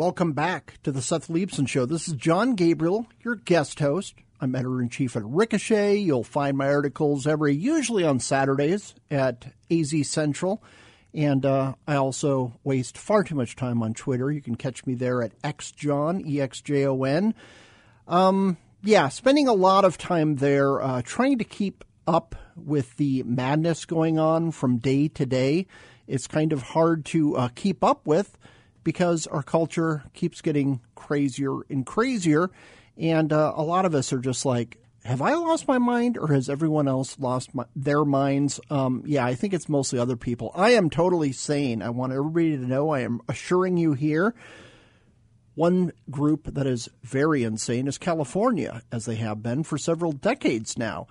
Welcome back to the Seth Leibsohn Show. This is Jon Gabriel, your guest host. I'm editor in chief at Ricochet. You'll find my articles every, usually on Saturdays at AZ Central. And uh, I also waste far too much time on Twitter. You can catch me there at xjon, E X J O N. Um, yeah, spending a lot of time there uh, trying to keep up with the madness going on from day to day. It's kind of hard to uh, keep up with because our culture keeps getting crazier and crazier. And uh, a lot of us are just like, have I lost my mind or has everyone else lost my, their minds? Um, yeah, I think it's mostly other people. I am totally sane. I want everybody to know I am assuring you here. One group that is very insane is California, as they have been for several decades now.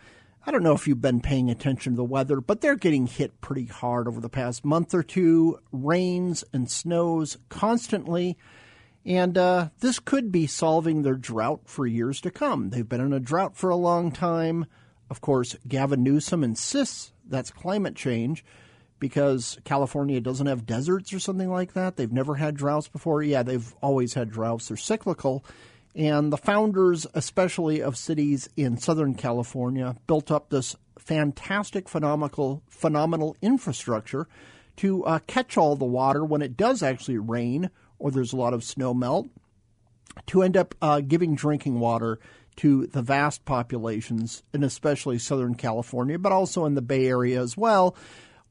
I don't know if you've been paying attention to the weather, but they're getting hit pretty hard over the past month or two. Rains and snows constantly. And uh, this could be solving their drought for years to come. They've been in a drought for a long time. Of course, Gavin Newsom insists that's climate change because California doesn't have deserts or something like that. They've never had droughts before. Yeah, they've always had droughts. They're cyclical. And the founders, especially of cities in Southern California, built up this fantastic, phenomenal, phenomenal infrastructure to uh, catch all the water when it does actually rain or there's a lot of snow melt, to end up uh, giving drinking water to the vast populations, and especially Southern California, but also in the Bay Area as well.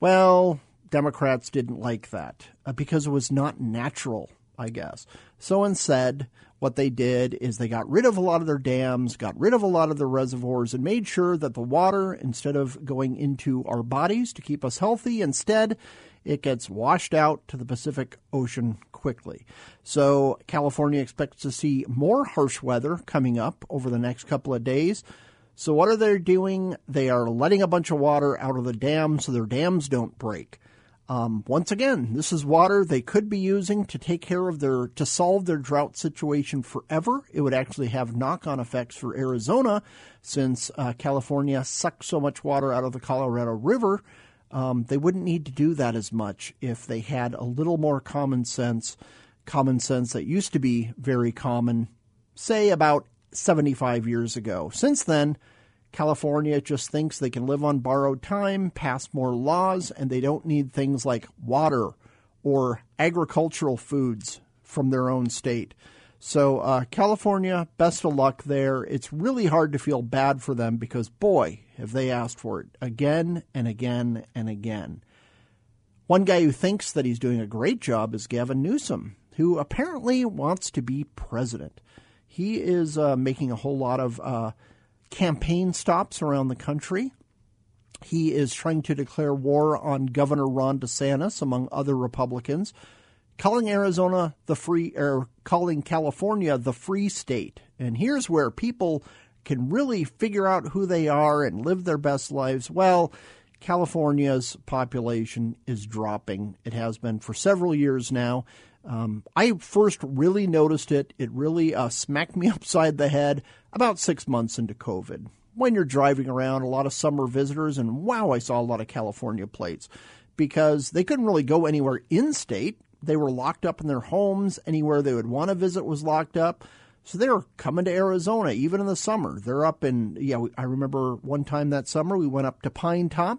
Well, Democrats didn't like that uh, because it was not natural, I guess. So instead, what they did is they got rid of a lot of their dams, got rid of a lot of their reservoirs, and made sure that the water, instead of going into our bodies to keep us healthy, instead it gets washed out to the Pacific Ocean quickly. So California expects to see more harsh weather coming up over the next couple of days. So what are they doing? They are letting a bunch of water out of the dam so their dams don't break. Um, once again, this is water they could be using to take care of their to solve their drought situation forever. It would actually have knock-on effects for Arizona, since uh, California sucks so much water out of the Colorado River. Um, they wouldn't need to do that as much if they had a little more common sense. Common sense that used to be very common, say about 75 years ago. Since then, California just thinks they can live on borrowed time, pass more laws, and they don't need things like water or agricultural foods from their own state. So, uh, California, best of luck there. It's really hard to feel bad for them because, boy, have they asked for it again and again and again. One guy who thinks that he's doing a great job is Gavin Newsom, who apparently wants to be president. He is uh, making a whole lot of uh, campaign stops around the country. He is trying to declare war on Governor Ron DeSantis, among other Republicans, calling Arizona the free, or calling California the free state. And here's where people can really figure out who they are and live their best lives. Well, California's population is dropping. It has been for several years now. Um, I first really noticed it. It really uh, smacked me upside the head about six months into COVID. When you're driving around, a lot of summer visitors, and wow, I saw a lot of California plates because they couldn't really go anywhere in state. They were locked up in their homes. Anywhere they would want to visit was locked up. So they were coming to Arizona even in the summer. They're up in, yeah, I remember one time that summer we went up to Pinetop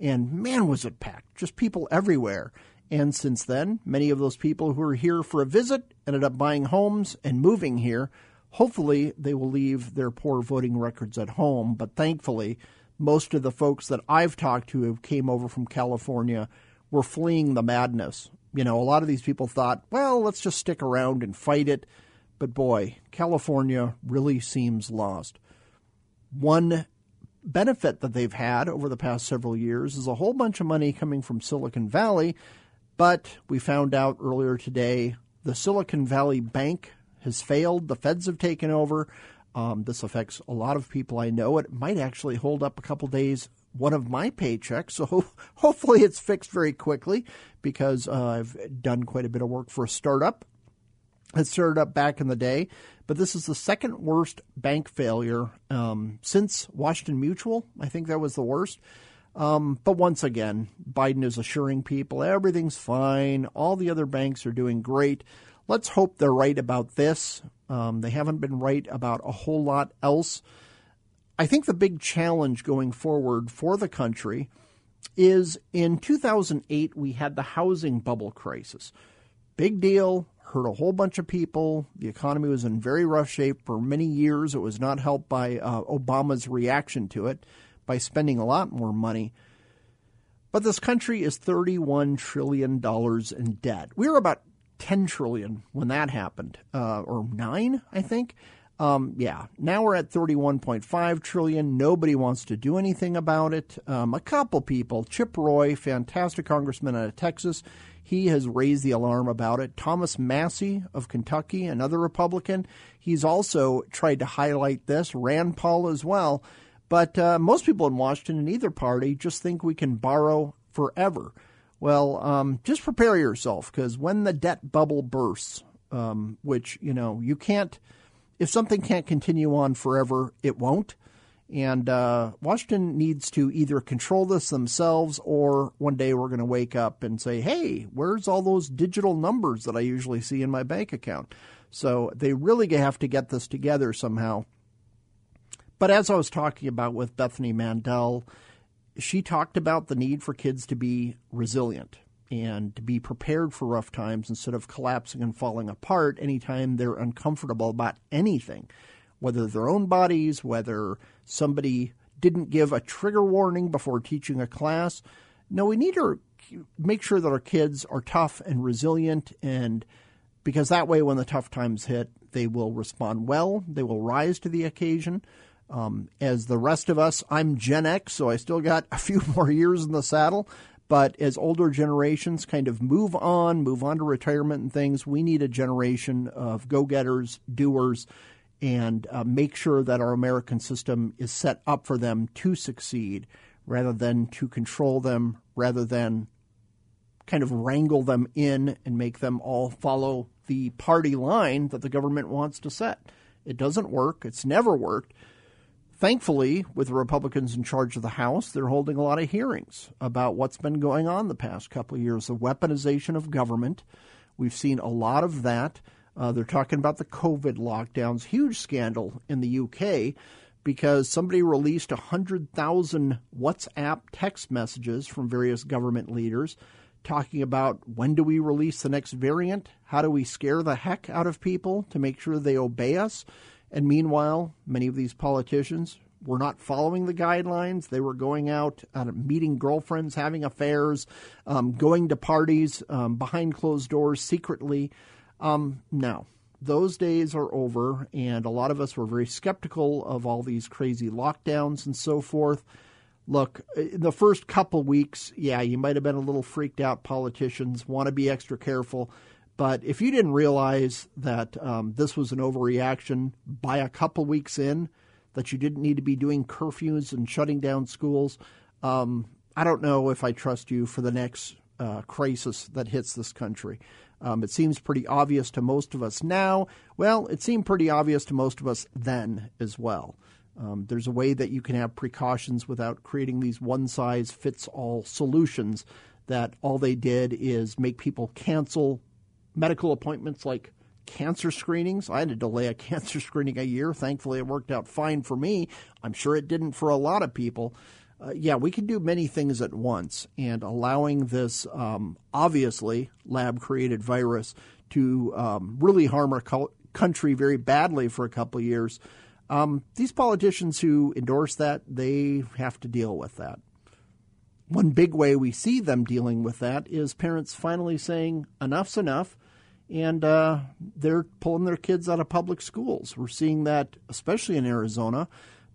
and man, was it packed. Just people everywhere. And since then, many of those people who were here for a visit ended up buying homes and moving here. Hopefully, they will leave their poor voting records at home, but thankfully, most of the folks that I've talked to who came over from California were fleeing the madness. You know, a lot of these people thought, well, let's just stick around and fight it. But boy, California really seems lost. One benefit that they've had over the past several years is a whole bunch of money coming from Silicon Valley But we found out earlier today the Silicon Valley Bank has failed. The feds have taken over. Um, this affects a lot of people I know. It might actually hold up a couple days one of my paychecks. So hopefully it's fixed very quickly because uh, I've done quite a bit of work for a startup. It started up back in the day, but this is the second worst bank failure um, since Washington Mutual. I think that was the worst. Um, but once again, Biden is assuring people everything's fine. All the other banks are doing great. Let's hope they're right about this. Um, they haven't been right about a whole lot else. I think the big challenge going forward for the country is in 2008, we had the housing bubble crisis. Big deal, hurt a whole bunch of people. The economy was in very rough shape for many years. It was not helped by uh, Obama's reaction to it by spending a lot more money. But this country is $31 trillion in debt. We were about 10 trillion when that happened, uh, or nine, I think. Um, yeah, now we're at 31.5 trillion. Nobody wants to do anything about it. Um, a couple people, Chip Roy, fantastic congressman out of Texas, he has raised the alarm about it. Thomas Massie of Kentucky, another Republican, he's also tried to highlight this. Rand Paul as well. But uh, most people in Washington, in either party, just think we can borrow forever. Well, um, just prepare yourself because when the debt bubble bursts, um, which, you know, you can't, if something can't continue on forever, it won't. And uh, Washington needs to either control this themselves or one day we're going to wake up and say, hey, where's all those digital numbers that I usually see in my bank account? So they really have to get this together somehow. But as I was talking about with Bethany Mandel, she talked about the need for kids to be resilient and to be prepared for rough times instead of collapsing and falling apart anytime they're uncomfortable about anything, whether their own bodies, whether somebody didn't give a trigger warning before teaching a class. No, we need to make sure that our kids are tough and resilient and because that way when the tough times hit, they will respond well, they will rise to the occasion. Um, as the rest of us, I'm Gen X, so I still got a few more years in the saddle. But as older generations kind of move on, move on to retirement and things, we need a generation of go getters, doers, and uh, make sure that our American system is set up for them to succeed rather than to control them, rather than kind of wrangle them in and make them all follow the party line that the government wants to set. It doesn't work, it's never worked. Thankfully, with the Republicans in charge of the House, they're holding a lot of hearings about what's been going on the past couple of years the weaponization of government. We've seen a lot of that. Uh, they're talking about the COVID lockdowns, huge scandal in the UK because somebody released 100,000 WhatsApp text messages from various government leaders talking about when do we release the next variant? How do we scare the heck out of people to make sure they obey us? And meanwhile, many of these politicians were not following the guidelines. They were going out, uh, meeting girlfriends, having affairs, um, going to parties um, behind closed doors secretly. Um, no, those days are over, and a lot of us were very skeptical of all these crazy lockdowns and so forth. Look, in the first couple weeks, yeah, you might have been a little freaked out. Politicians want to be extra careful. But if you didn't realize that um, this was an overreaction by a couple weeks in, that you didn't need to be doing curfews and shutting down schools, um, I don't know if I trust you for the next uh, crisis that hits this country. Um, it seems pretty obvious to most of us now. Well, it seemed pretty obvious to most of us then as well. Um, there's a way that you can have precautions without creating these one size fits all solutions that all they did is make people cancel medical appointments like cancer screenings. I had to delay a cancer screening a year. Thankfully, it worked out fine for me. I'm sure it didn't for a lot of people. Uh, yeah, we can do many things at once, and allowing this um, obviously lab created virus to um, really harm our co- country very badly for a couple of years. Um, these politicians who endorse that, they have to deal with that. One big way we see them dealing with that is parents finally saying, enough's enough and uh, they're pulling their kids out of public schools. We're seeing that, especially in Arizona.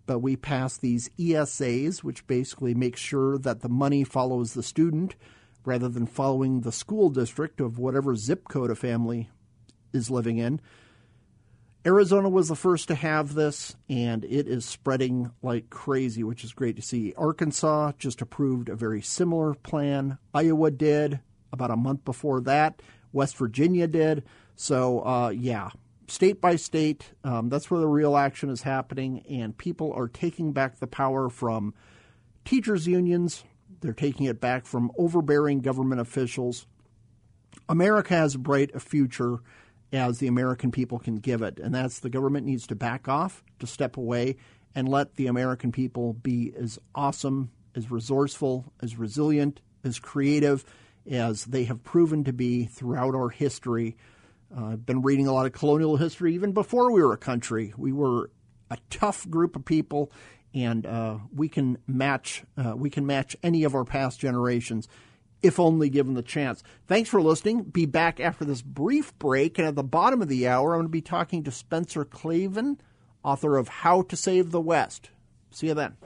But we passed these ESAs, which basically make sure that the money follows the student. rather than following the school district of whatever zip code a family is living in. Arizona was the first to have this, and it is spreading like crazy, which is great to see. Arkansas just approved a very similar plan. Iowa did about a month before that. West Virginia did. So, uh, yeah, state by state, um, that's where the real action is happening, and people are taking back the power from teachers' unions. They're taking it back from overbearing government officials. America has a bright future as the American people can give it. And that's the government needs to back off, to step away, and let the American people be as awesome, as resourceful, as resilient, as creative as they have proven to be throughout our history. Uh, I've been reading a lot of colonial history even before we were a country. We were a tough group of people, and uh, we can match uh, we can match any of our past generations if only given the chance. Thanks for listening. Be back after this brief break. And at the bottom of the hour, I'm going to be talking to Spencer Klavan, author of How to Save the West. See you then.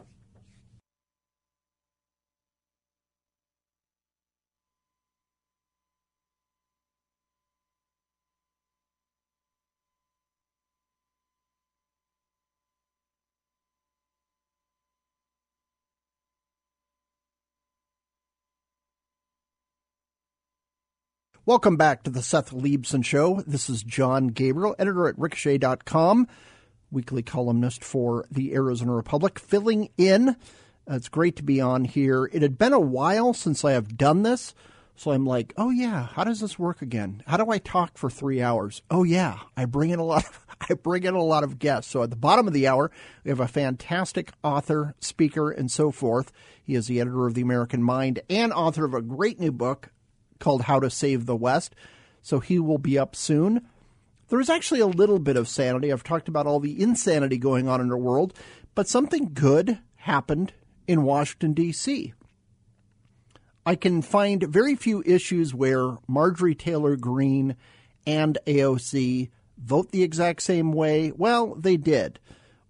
Welcome back to the Seth Leibsohn Show. This is Jon Gabriel, editor at Ricochet.com, weekly columnist for the Arizona Republic, filling in. Uh, it's great to be on here. It had been a while since I have done this, so I'm like, oh yeah, how does this work again? How do I talk for three hours? Oh yeah, I bring in a lot. Of, I bring in a lot of guests. So at the bottom of the hour, we have a fantastic author, speaker, and so forth. He is the editor of the American Mind and author of a great new book, called How to Save the West. So he will be up soon. There is actually a little bit of sanity. I've talked about all the insanity going on in our world, but something good happened in Washington, D.C. I can find very few issues where Marjorie Taylor Greene and AOC vote the exact same way. Well, they did.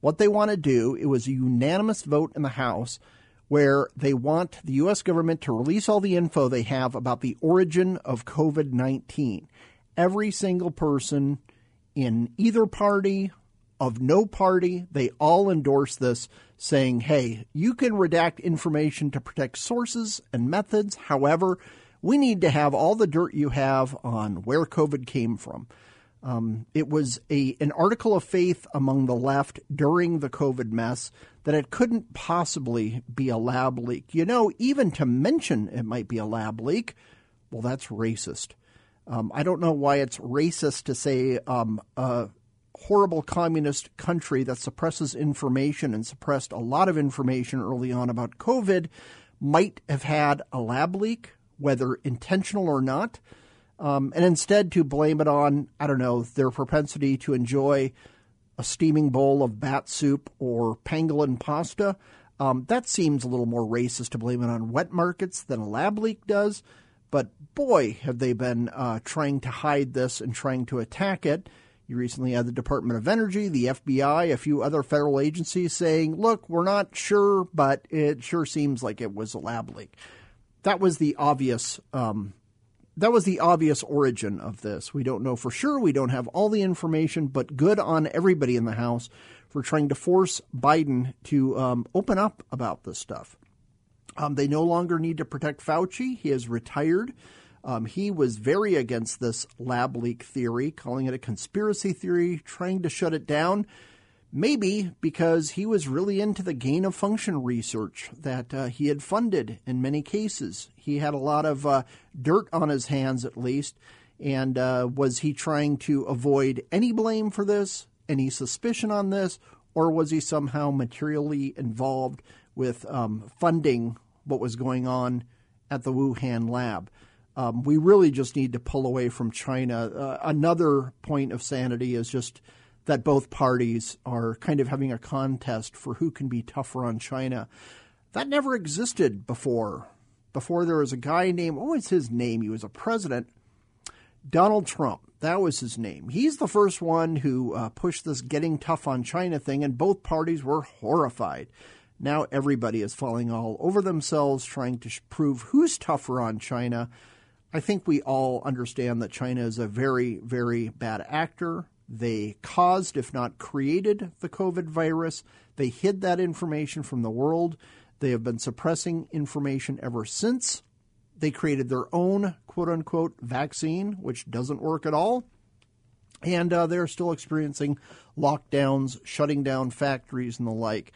What they want to do, it was a unanimous vote in the House where they want the U.S. government to release all the info they have about the origin of COVID 19. Every single person in either party, of no party, they all endorse this, saying, hey, you can redact information to protect sources and methods. However, we need to have all the dirt you have on where COVID came from. Um, it was a an article of faith among the left during the COVID mess that it couldn't possibly be a lab leak. You know, even to mention it might be a lab leak, well, that's racist. Um, I don't know why it's racist to say um, a horrible communist country that suppresses information and suppressed a lot of information early on about COVID might have had a lab leak, whether intentional or not um, and instead to blame it on, I don't know, their propensity to enjoy a steaming bowl of bat soup or pangolin pasta. Um, that seems a little more racist to blame it on wet markets than a lab leak does. But boy, have they been uh, trying to hide this and trying to attack it. You recently had the Department of Energy, the FBI, a few other federal agencies saying, look, we're not sure, but it sure seems like it was a lab leak. That was the obvious um, that was the obvious origin of this. We don't know for sure. We don't have all the information, but good on everybody in the House for trying to force Biden to um, open up about this stuff. Um, they no longer need to protect Fauci. He has retired. Um, he was very against this lab leak theory, calling it a conspiracy theory, trying to shut it down. Maybe because he was really into the gain of function research that uh, he had funded in many cases. He had a lot of uh, dirt on his hands, at least. And uh, was he trying to avoid any blame for this, any suspicion on this, or was he somehow materially involved with um, funding what was going on at the Wuhan lab? Um, we really just need to pull away from China. Uh, another point of sanity is just that both parties are kind of having a contest for who can be tougher on China. That never existed before. Before there was a guy named, what was his name? He was a president, Donald Trump. That was his name. He's the first one who uh, pushed this getting tough on China thing, and both parties were horrified. Now everybody is falling all over themselves trying to prove who's tougher on China. I think we all understand that China is a very, very bad actor. They caused, if not created, the COVID virus. They hid that information from the world. They have been suppressing information ever since. They created their own quote unquote vaccine, which doesn't work at all. And uh, they're still experiencing lockdowns, shutting down factories, and the like.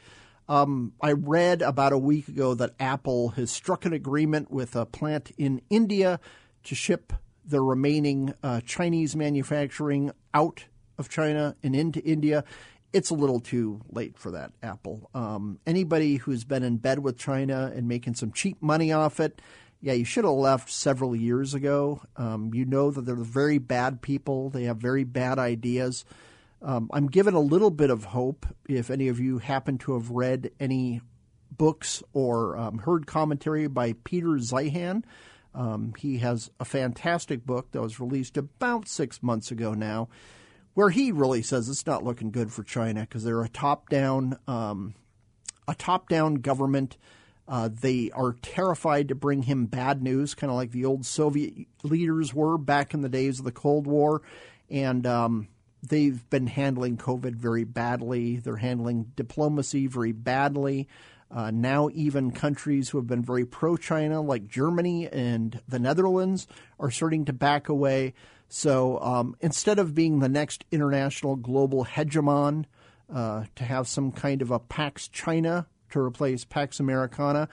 Um, I read about a week ago that Apple has struck an agreement with a plant in India to ship the remaining uh, Chinese manufacturing out of China and into India. It's a little too late for that, Apple. Um, anybody who's been in bed with China and making some cheap money off it, yeah, you should have left several years ago. Um, you know that they're very bad people. They have very bad ideas. Um, I'm given a little bit of hope if any of you happen to have read any books or um, heard commentary by Peter Zeihan. Um, he has a fantastic book that was released about six months ago now, where he really says it's not looking good for China because they're a top-down, um, a top-down government. Uh, they are terrified to bring him bad news, kind of like the old Soviet leaders were back in the days of the Cold War, and um, they've been handling COVID very badly. They're handling diplomacy very badly. Uh, now, even countries who have been very pro China, like Germany and the Netherlands, are starting to back away. So um, instead of being the next international global hegemon, uh, to have some kind of a Pax China to replace Pax Americana,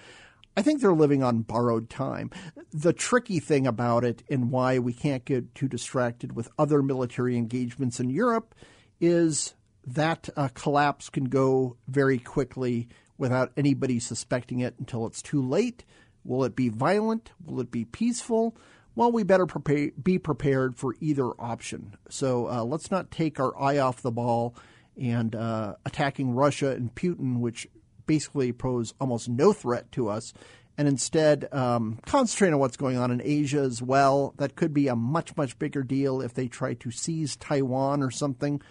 I think they're living on borrowed time. The tricky thing about it and why we can't get too distracted with other military engagements in Europe is that uh, collapse can go very quickly without anybody suspecting it until it's too late. Will it be violent? Will it be peaceful? Well, we better prepare, be prepared for either option. So uh, let's not take our eye off the ball and uh, attacking Russia and Putin, which basically pose almost no threat to us, and instead um, concentrate on what's going on in Asia as well. That could be a much, much bigger deal if they try to seize Taiwan or something.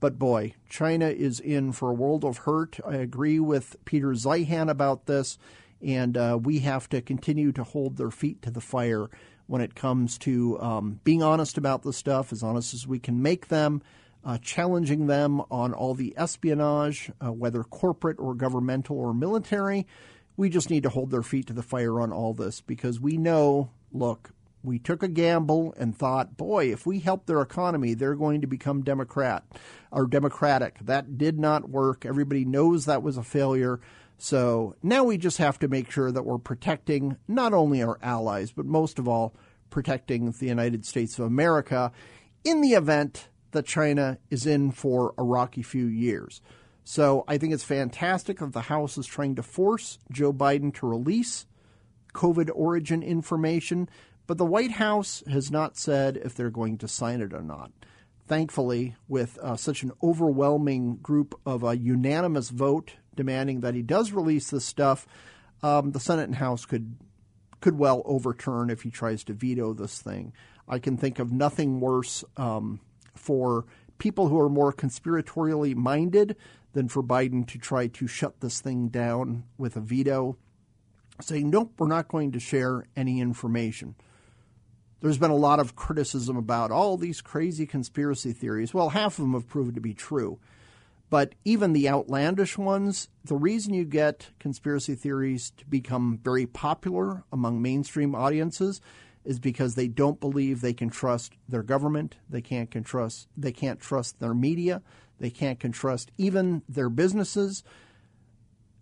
But boy, China is in for a world of hurt. I agree with Peter Zeihan about this, and uh, we have to continue to hold their feet to the fire when it comes to um, being honest about the stuff, as honest as we can make them uh, challenging them on all the espionage, uh, whether corporate or governmental or military. We just need to hold their feet to the fire on all this because we know, look, we took a gamble and thought, boy, if we help their economy, they're going to become Democrat or Democratic. That did not work. Everybody knows that was a failure. So now we just have to make sure that we're protecting not only our allies, but most of all, protecting the United States of America in the event that China is in for a rocky few years. So I think it's fantastic that the House is trying to force Joe Biden to release COVID origin information, but the White House has not said if they're going to sign it or not. Thankfully, with uh, such an overwhelming group of a unanimous vote demanding that he does release this stuff, um, the Senate and House could could well overturn if he tries to veto this thing. I can think of nothing worse um, for people who are more conspiratorially minded than for Biden to try to shut this thing down with a veto, saying, nope, we're not going to share any information. There's been a lot of criticism about all these crazy conspiracy theories. Well, half of them have proven to be true. But even the outlandish ones, the reason you get conspiracy theories to become very popular among mainstream audiences is because they don't believe they can trust their government, they can't trust they can't trust their media, they can't trust even their businesses.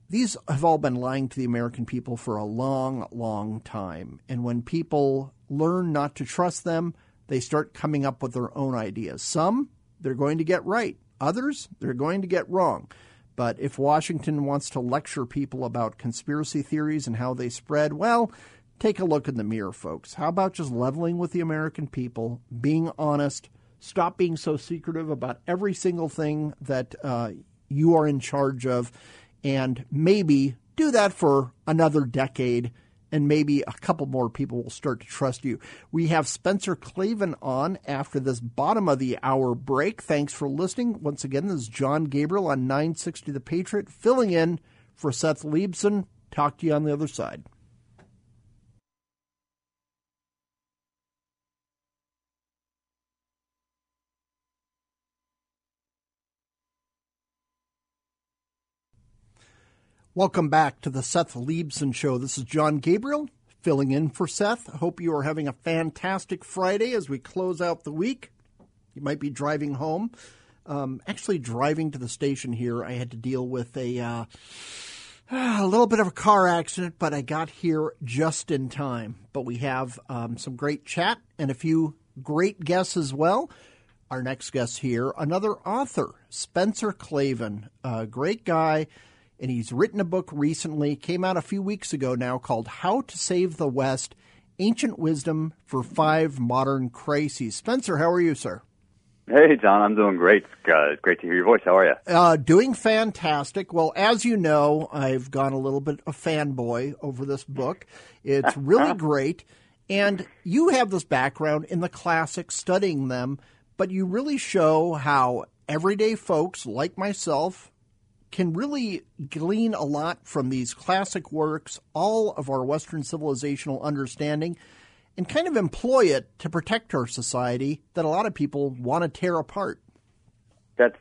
These have all been lying to the American people for a long, long time. And when people learn not to trust them, they start coming up with their own ideas. Some they're going to get right, others they're going to get wrong. But if Washington wants to lecture people about conspiracy theories and how they spread, well, take a look in the mirror, folks. How about just leveling with the American people, being honest, stop being so secretive about every single thing that uh, you are in charge of, and maybe do that for another decade. And maybe a couple more people will start to trust you. We have Spencer Klavan on after this bottom of the hour break. Thanks for listening. Once again, this is Jon Gabriel on 960 The Patriot, filling in For Seth Leibsohn, talk to you on the other side. Welcome back to the Seth Leibsohn Show. This is Jon Gabriel filling in for Seth. I hope you are having a fantastic Friday as we close out the week. You might be driving home. Um, actually, driving to the station here, I had to deal with a uh, a little bit of a car accident, but I got here just in time. But we have um, some great chat and a few great guests as well. Our next guest here, another author, Spencer Klavan, a great guy and he's written a book recently, came out a few weeks ago now, called How to Save the West Ancient Wisdom for Five Modern Crises. Spencer, how are you, sir? Hey, Jon, I'm doing great. Uh, it's great to hear your voice. How are you? Uh, doing fantastic. Well, as you know, I've gone a little bit a fanboy over this book. It's really great. And you have this background in the classics, studying them, but you really show how everyday folks like myself can really glean a lot from these classic works, all of our Western civilizational understanding, and kind of employ it to protect our society that a lot of people want to tear apart. That's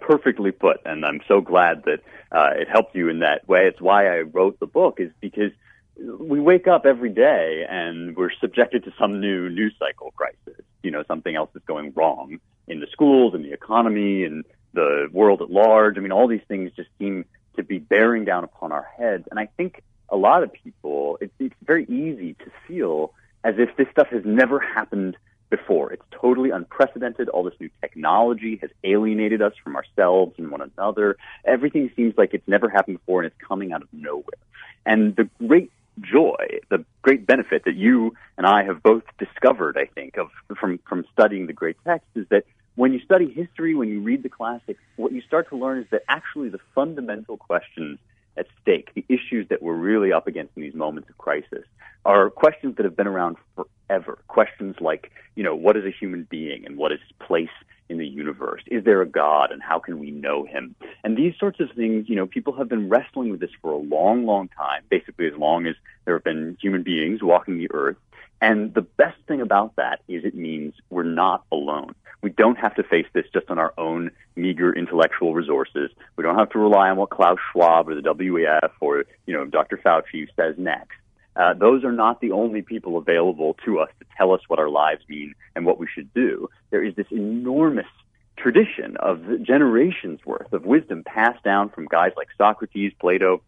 perfectly put, and I'm so glad that uh, it helped you in that way. It's why I wrote the book, is because we wake up every day and we're subjected to some new news cycle crisis. You know, something else is going wrong in the schools and the economy and the world at large. I mean, all these things just seem to be bearing down upon our heads. And I think a lot of people, it's, it's very easy to feel as if this stuff has never happened before. It's totally unprecedented. All this new technology has alienated us from ourselves and one another. Everything seems like it's never happened before and it's coming out of nowhere. And the great joy, the great benefit that you and I have both discovered, I think, of from from studying the great texts is that when you study history, when you read the classics, what you start to learn is that actually the fundamental questions at stake, the issues that we're really up against in these moments of crisis, are questions that have been around forever. Questions like, you know, what is a human being and what is his place in the universe? Is there a God and how can we know him? And these sorts of things, you know, people have been wrestling with this for a long, long time, basically as long as there have been human beings walking the earth. And the best thing about that is it means we're not alone. We don't have to face this just on our own meager intellectual resources. We don't have to rely on what Klaus Schwab or the WEF or, you know, Dr. Fauci says next. Uh, those are not the only people available to us to tell us what our lives mean and what we should do. There is this enormous tradition of generations worth of wisdom passed down from guys like Socrates, Plato,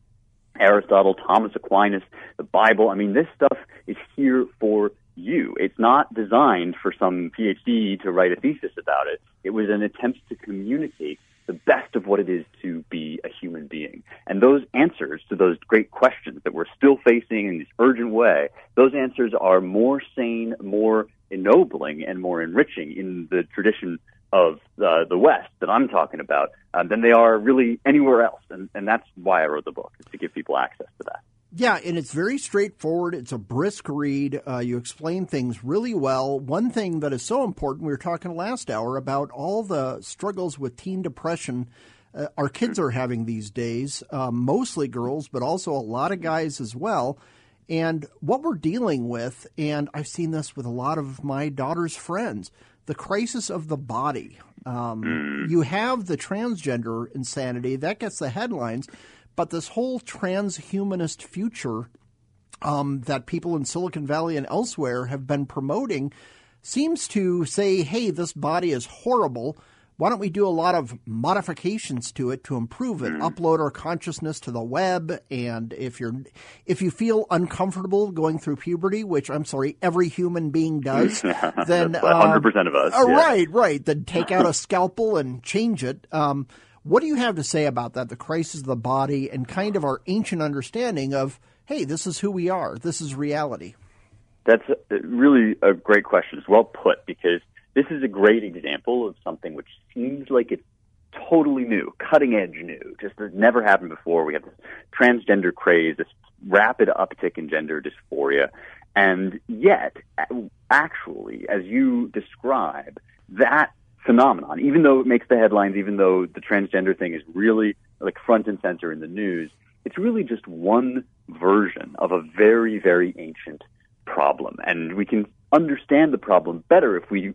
Aristotle, Thomas Aquinas, the Bible. I mean, this stuff is here for you. It's not designed for some PhD to write a thesis about it. It was an attempt to communicate the best of what it is to be a human being. And those answers to those great questions that we're still facing in this urgent way, those answers are more sane, more ennobling, and more enriching in the tradition of uh, the West that I'm talking about uh, than they are really anywhere else. And, and that's why I wrote the book, is to give people access to that. Yeah, and it's very straightforward. It's a brisk read. Uh, you explain things really well. One thing that is so important, we were talking last hour about all the struggles with teen depression uh, our kids are having these days, uh, mostly girls, but also a lot of guys as well. And what we're dealing with, and I've seen this with a lot of my daughter's friends, the crisis of the body. Um, mm. You have the transgender insanity that gets the headlines, but this whole transhumanist future um, that people in Silicon Valley and elsewhere have been promoting seems to say, hey, this body is horrible why don't we do a lot of modifications to it to improve it? Mm. Upload our consciousness to the web, and if you're if you feel uncomfortable going through puberty, which I'm sorry, every human being does, then 100 um, percent of us. Uh, yeah. Right, right. Then take out a scalpel and change it. Um, what do you have to say about that? The crisis of the body and kind of our ancient understanding of, hey, this is who we are. This is reality. That's really a great question. It's well put because this is a great example of something which seems like it's totally new, cutting edge new, just has never happened before. We have this transgender craze, this rapid uptick in gender dysphoria, and yet, actually, as you describe, that phenomenon, even though it makes the headlines, even though the transgender thing is really like front and center in the news, it's really just one version of a very, very ancient problem. And we can understand the problem better if we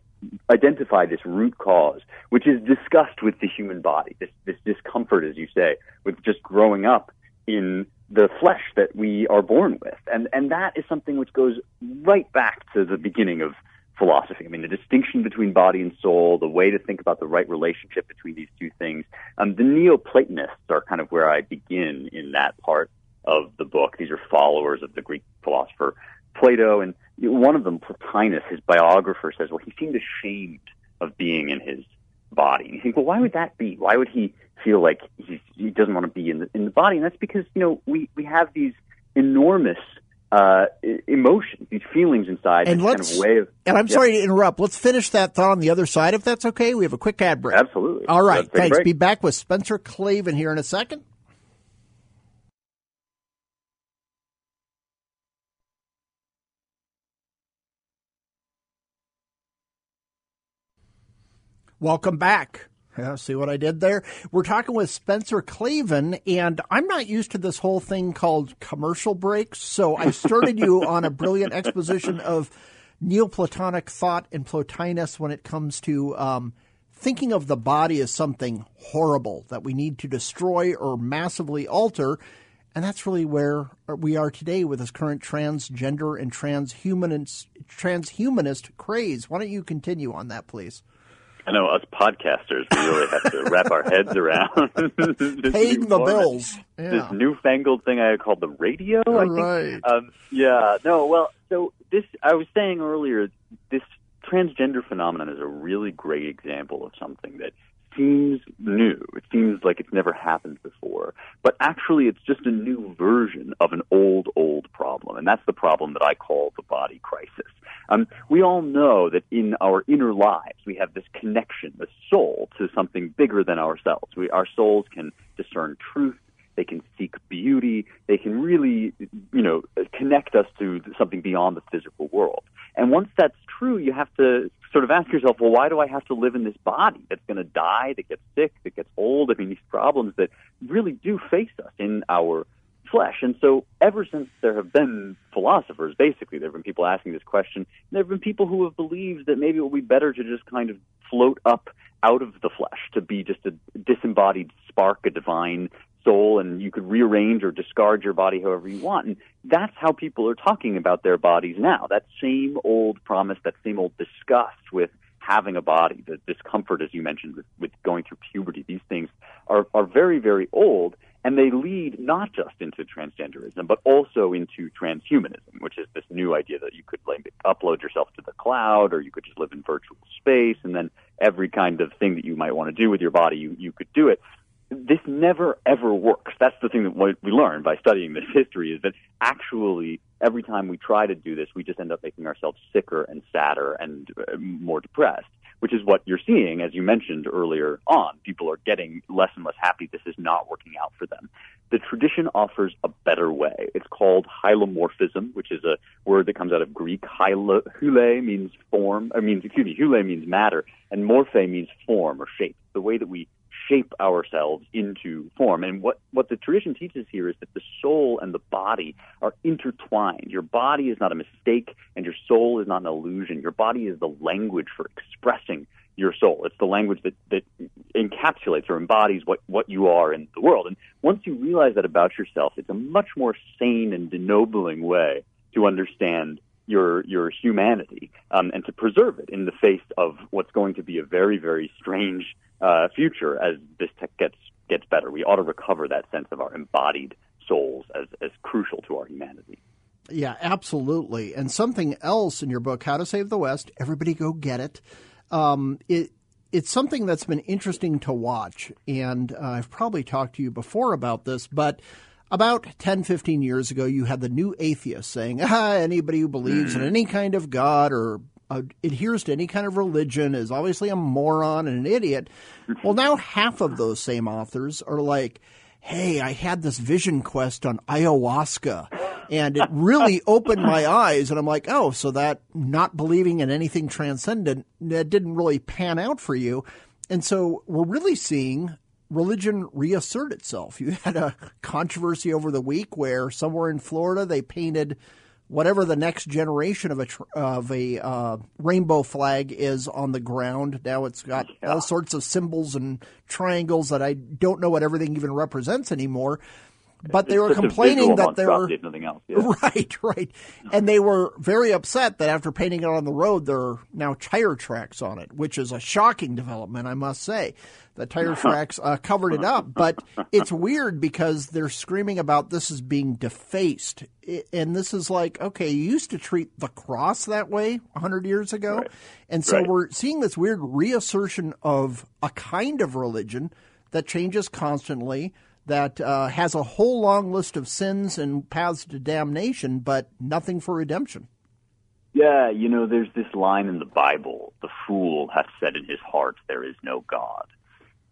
identify this root cause, which is disgust with the human body, this, this discomfort, as you say, with just growing up in the flesh that we are born with. And, and that is something which goes right back to the beginning of philosophy. I mean, the distinction between body and soul, the way to think about the right relationship between these two things. Um, the Neoplatonists are kind of where I begin in that part of the book. These are followers of the Greek philosopher Plato, and one of them, Plotinus, his biographer, says, well, he seemed ashamed of being in his body. And you think, well, why would that be? Why would he feel like he doesn't want to be in the, in the body? And that's because, you know, we, we have these enormous uh, emotions, these feelings inside, and let's, kind of way of. And I'm yeah. sorry to interrupt. Let's finish that thought on the other side, if that's okay. We have a quick ad break. Absolutely. All right. Thanks. Be back with Spencer Klavan here in a second. Welcome back. Yeah, see what I did there? We're talking with Spencer Klavan, and I'm not used to this whole thing called commercial breaks. So I started you on a brilliant exposition of Neoplatonic thought and Plotinus when it comes to um, thinking of the body as something horrible that we need to destroy or massively alter. And that's really where we are today with this current transgender and transhumanist, transhumanist craze. Why don't you continue on that, please? I know us podcasters, we really have to wrap our heads around paying the bills. Yeah. This newfangled thing I called the radio. I think. Right. Um, yeah. No. Well, so this I was saying earlier. This transgender phenomenon is a really great example of something that seems new. It seems like it's never happened before. But actually, it's just a new version of an old, old problem. And that's the problem that I call the body crisis. Um, we all know that in our inner lives, we have this connection, the soul, to something bigger than ourselves. We, our souls can discern truth. They can seek beauty. They can really, you know, connect us to something beyond the physical world. And once that's true, you have to sort of ask yourself, well, why do I have to live in this body that's going to die, that gets sick, that gets old? I mean, these problems that really do face us in our flesh. And so, ever since there have been philosophers, basically, there have been people asking this question. There have been people who have believed that maybe it would be better to just kind of float up out of the flesh, to be just a disembodied spark, a divine soul, and you could rearrange or discard your body however you want. And that's how people are talking about their bodies now. That same old promise, that same old disgust with having a body, the discomfort, as you mentioned, with, with going through puberty, these things are, are very, very old. And they lead not just into transgenderism, but also into transhumanism, which is this new idea that you could like, upload yourself to the cloud or you could just live in virtual space and then every kind of thing that you might want to do with your body, you, you could do it this never ever works. That's the thing that we learn by studying this history is that actually every time we try to do this, we just end up making ourselves sicker and sadder and uh, more depressed, which is what you're seeing, as you mentioned earlier on. People are getting less and less happy. This is not working out for them. The tradition offers a better way. It's called hylomorphism, which is a word that comes out of Greek. Hyle, hule means form, or means, excuse me, hule means matter, and morphe means form or shape. The way that we shape ourselves into form. And what, what the tradition teaches here is that the soul and the body are intertwined. Your body is not a mistake, and your soul is not an illusion. Your body is the language for expressing your soul. It's the language that, that encapsulates or embodies what, what you are in the world. And once you realize that about yourself, it's a much more sane and ennobling way to understand your your humanity um, and to preserve it in the face of what's going to be a very very strange uh, future as this tech gets gets better. We ought to recover that sense of our embodied souls as as crucial to our humanity. Yeah, absolutely. And something else in your book, How to Save the West, everybody go get it. Um, it it's something that's been interesting to watch, and uh, I've probably talked to you before about this, but about 10, 15 years ago, you had the new atheist saying, ah, anybody who believes in mm. any kind of God or uh, adheres to any kind of religion is obviously a moron and an idiot. Well, now half of those same authors are like, hey, I had this vision quest on ayahuasca and it really opened my eyes. And I'm like, oh, so that not believing in anything transcendent that didn't really pan out for you. And so we're really seeing religion reassert itself. You had a controversy over the week where somewhere in Florida they painted whatever the next generation of a of a uh, rainbow flag is on the ground. Now it's got all sorts of symbols and triangles that I don't know what everything even represents anymore but they were complaining that there were nothing else. Yeah. Right, right, and they were very upset that after painting it on the road, there are now tire tracks on it, which is a shocking development, I must say. The tire tracks uh, covered it up, but it's weird because they're screaming about this is being defaced, and this is like, okay, you used to treat the cross that way hundred years ago, right. and so right. we're seeing this weird reassertion of a kind of religion that changes constantly that uh, has a whole long list of sins and paths to damnation, but nothing for redemption. Yeah, you know, there's this line in the Bible the fool hath said in his heart, there is no God.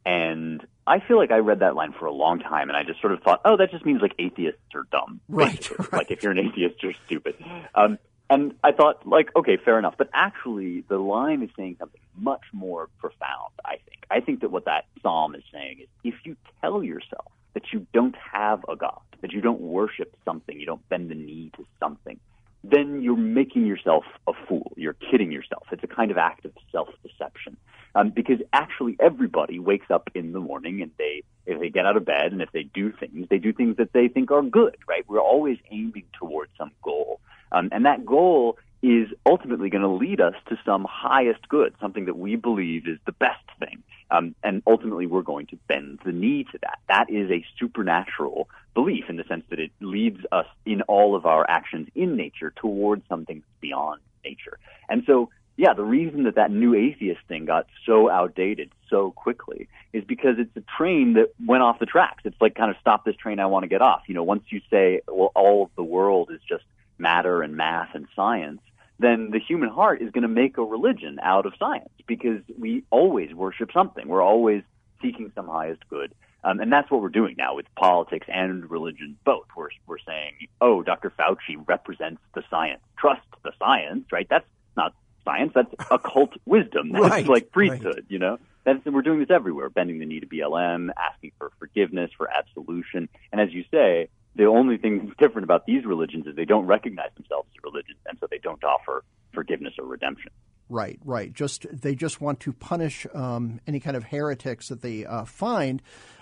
And I feel like I read that line for a long time, and I just sort of thought, oh, that just means like atheists are dumb. Right. right. Like if you're an atheist, you're stupid. Um, and I thought, like, okay, fair enough. But actually, the line is saying something much more profound, I think. I think that what that psalm is saying is if you tell yourself that you don't have a God, that you don't worship something, you don't bend the knee to something, then you're making yourself a fool. You're kidding yourself. It's a kind of act of self-deception. Um, because actually everybody wakes up in the morning and they, if they get out of bed and if they do things, they do things that they think are good, right? We're always aiming towards some goal. Um, and that goal is ultimately going to lead us to some highest good, something that we believe is the best thing. Um, and ultimately, we're going to bend the knee to that. That is a supernatural belief in the sense that it leads us in all of our actions in nature towards something beyond nature. And so, yeah, the reason that that new atheist thing got so outdated so quickly is because it's a train that went off the tracks. It's like kind of stop this train, I want to get off. You know, once you say, well, all of the world is just matter and math and science, then the human heart is going to make a religion out of science because we always worship something. We're always seeking some highest good. Um, and that's what we're doing now with politics and religion both. We're, we're saying, oh, Dr. Fauci represents the science. Trust the science, right? That's not science. That's occult wisdom. That's right, like priesthood, right. you know? That's, we're doing this everywhere, bending the knee to BLM, asking for forgiveness, for absolution. And as you say, the only thing different about these religions is they don't recognize themselves as religions, and so they don't offer forgiveness or redemption. Right, right. Just they just want to punish um, any kind of heretics that they uh, find.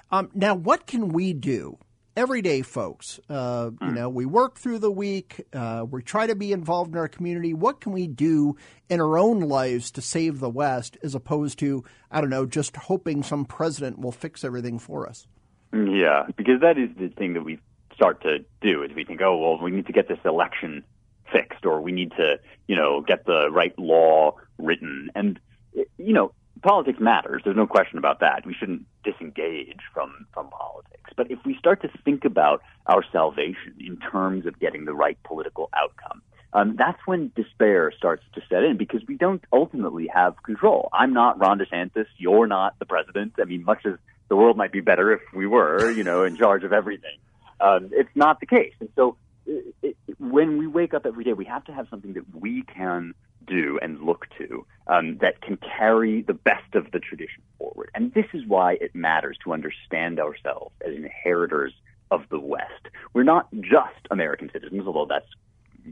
Um, now, what can we do? Everyday folks, uh, you hmm. know, we work through the week. Uh, we try to be involved in our community. What can we do in our own lives to save the West, as opposed to I don't know, just hoping some president will fix everything for us? Yeah, because that is the thing that we've start to do is we think, oh, well, we need to get this election fixed or we need to, you know, get the right law written. And, you know, politics matters. There's no question about that. We shouldn't disengage from, from politics. But if we start to think about our salvation in terms of getting the right political outcome, um, that's when despair starts to set in because we don't ultimately have control. I'm not Ron DeSantis. You're not the president. I mean, much as the world might be better if we were, you know, in charge of everything. Um, it's not the case. And so it, it, when we wake up every day, we have to have something that we can do and look to um, that can carry the best of the tradition forward. And this is why it matters to understand ourselves as inheritors of the West. We're not just American citizens, although that's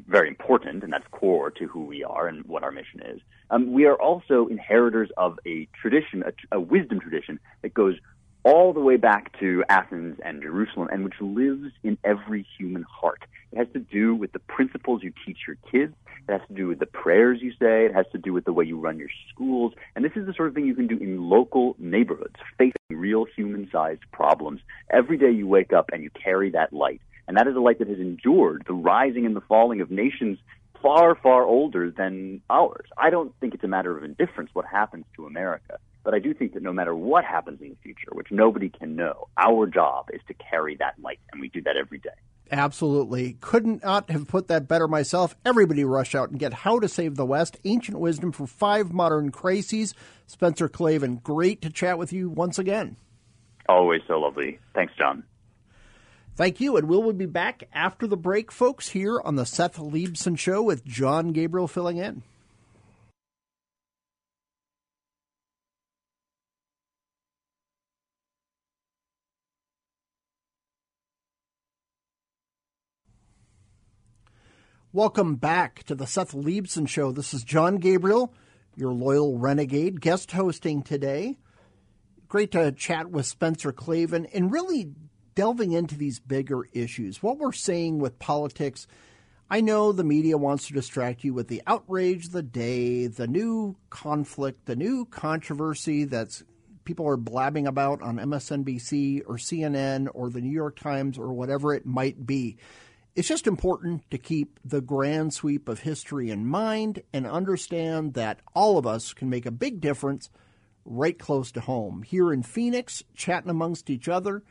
very important and that's core to who we are and what our mission is. Um, we are also inheritors of a tradition, a, a wisdom tradition that goes all the way back to Athens and Jerusalem, and which lives in every human heart. It has to do with the principles you teach your kids. It has to do with the prayers you say. It has to do with the way you run your schools. And this is the sort of thing you can do in local neighborhoods, facing real human sized problems. Every day you wake up and you carry that light. And that is a light that has endured the rising and the falling of nations far, far older than ours. I don't think it's a matter of indifference what happens to America. But I do think that no matter what happens in the future, which nobody can know, our job is to carry that light, and we do that every day. Absolutely. Couldn't not have put that better myself. Everybody rush out and get How to Save the West, Ancient Wisdom for Five Modern Crises. Spencer Klavan, great to chat with you once again. Always so lovely. Thanks, Jon. Thank you, and we'll be back after the break, folks, here on the Seth Leibsohn Show with Jon Gabriel filling in. Welcome back to the Seth Leibsohn Show. This is Jon Gabriel, your loyal renegade, guest hosting today. Great to chat with Spencer Klavan and really delving into these bigger issues. What we're seeing with politics. I know the media wants to distract you with the outrage of the day, the new conflict, the new controversy that's people are blabbing about on MSNBC or CNN or the New York Times or whatever it might be. It's just important to keep the grand sweep of history in mind and understand that all of us can make a big difference right close to home. Here in Phoenix, chatting amongst each other,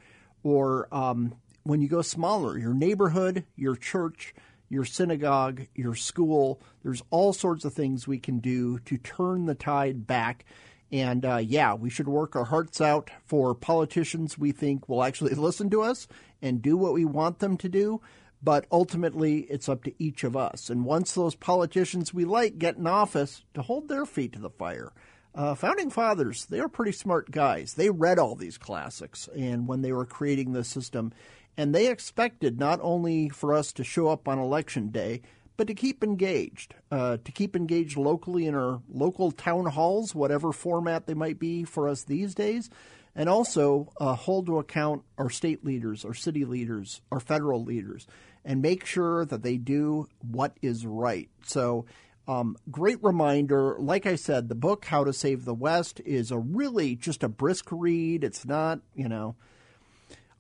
or um, when you go smaller, your neighborhood, your church, your synagogue, your school, there's all sorts of things we can do to turn the tide back. And uh, yeah, we should work our hearts out for politicians we think will actually listen to us and do what we want them to do but ultimately it's up to each of us. And once those politicians we like get in office, to hold their feet to the fire. Uh, founding fathers, they are pretty smart guys. They read all these classics, and when they were creating the system, and they expected not only for us to show up on election day, but to keep engaged, uh, to keep engaged locally in our local town halls, whatever format they might be for us these days, and also uh, hold to account our state leaders, our city leaders, our federal leaders, and make sure that they do what is right. So, um, great reminder. Like I said, the book How to Save the West is a really just a brisk read. It's not, you know,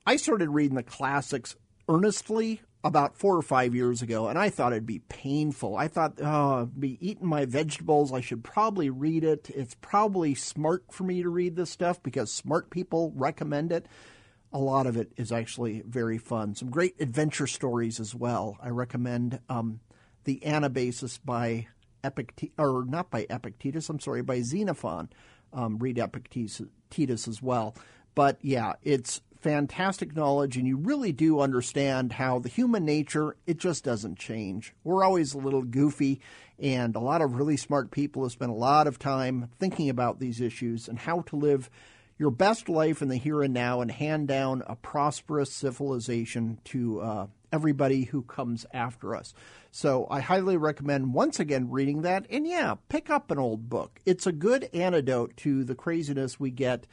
I started reading the classics earnestly about four or five years ago, and I thought it'd be painful. I thought, oh, I'd be eating my vegetables. I should probably read it. It's probably smart for me to read this stuff because smart people recommend it. A lot of it is actually very fun. Some great adventure stories as well. I recommend um, the Anabasis by Epictetus, or not by Epictetus, I'm sorry, by Xenophon. Um, read Epictetus as well. But yeah, it's fantastic knowledge and you really do understand how the human nature it just doesn't change we're always a little goofy and a lot of really smart people have spent a lot of time thinking about these issues and how to live your best life in the here and now and hand down a prosperous civilization to uh, everybody who comes after us. So I highly recommend once again reading that. And yeah, pick up an old book. It's a good antidote to the craziness we get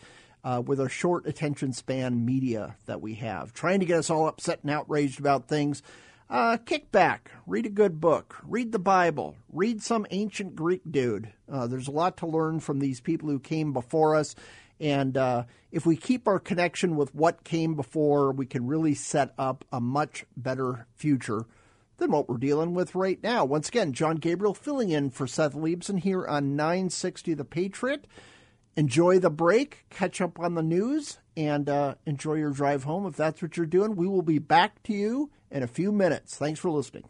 uh, with our short attention span media that we have, trying to get us all upset and outraged about things. Uh, kick back, read a good book, read the Bible, read some ancient Greek dude. Uh, there's a lot to learn from these people who came before us. And uh, if we keep our connection with what came before, we can really set up a much better future than what we're dealing with right now. Once again, Jon Gabriel filling in for Seth Leibsohn here on 960 The Patriot enjoy the break, catch up on the news, and uh, enjoy your drive home if that's what you're doing. We will be back to you in a few minutes. Thanks for listening.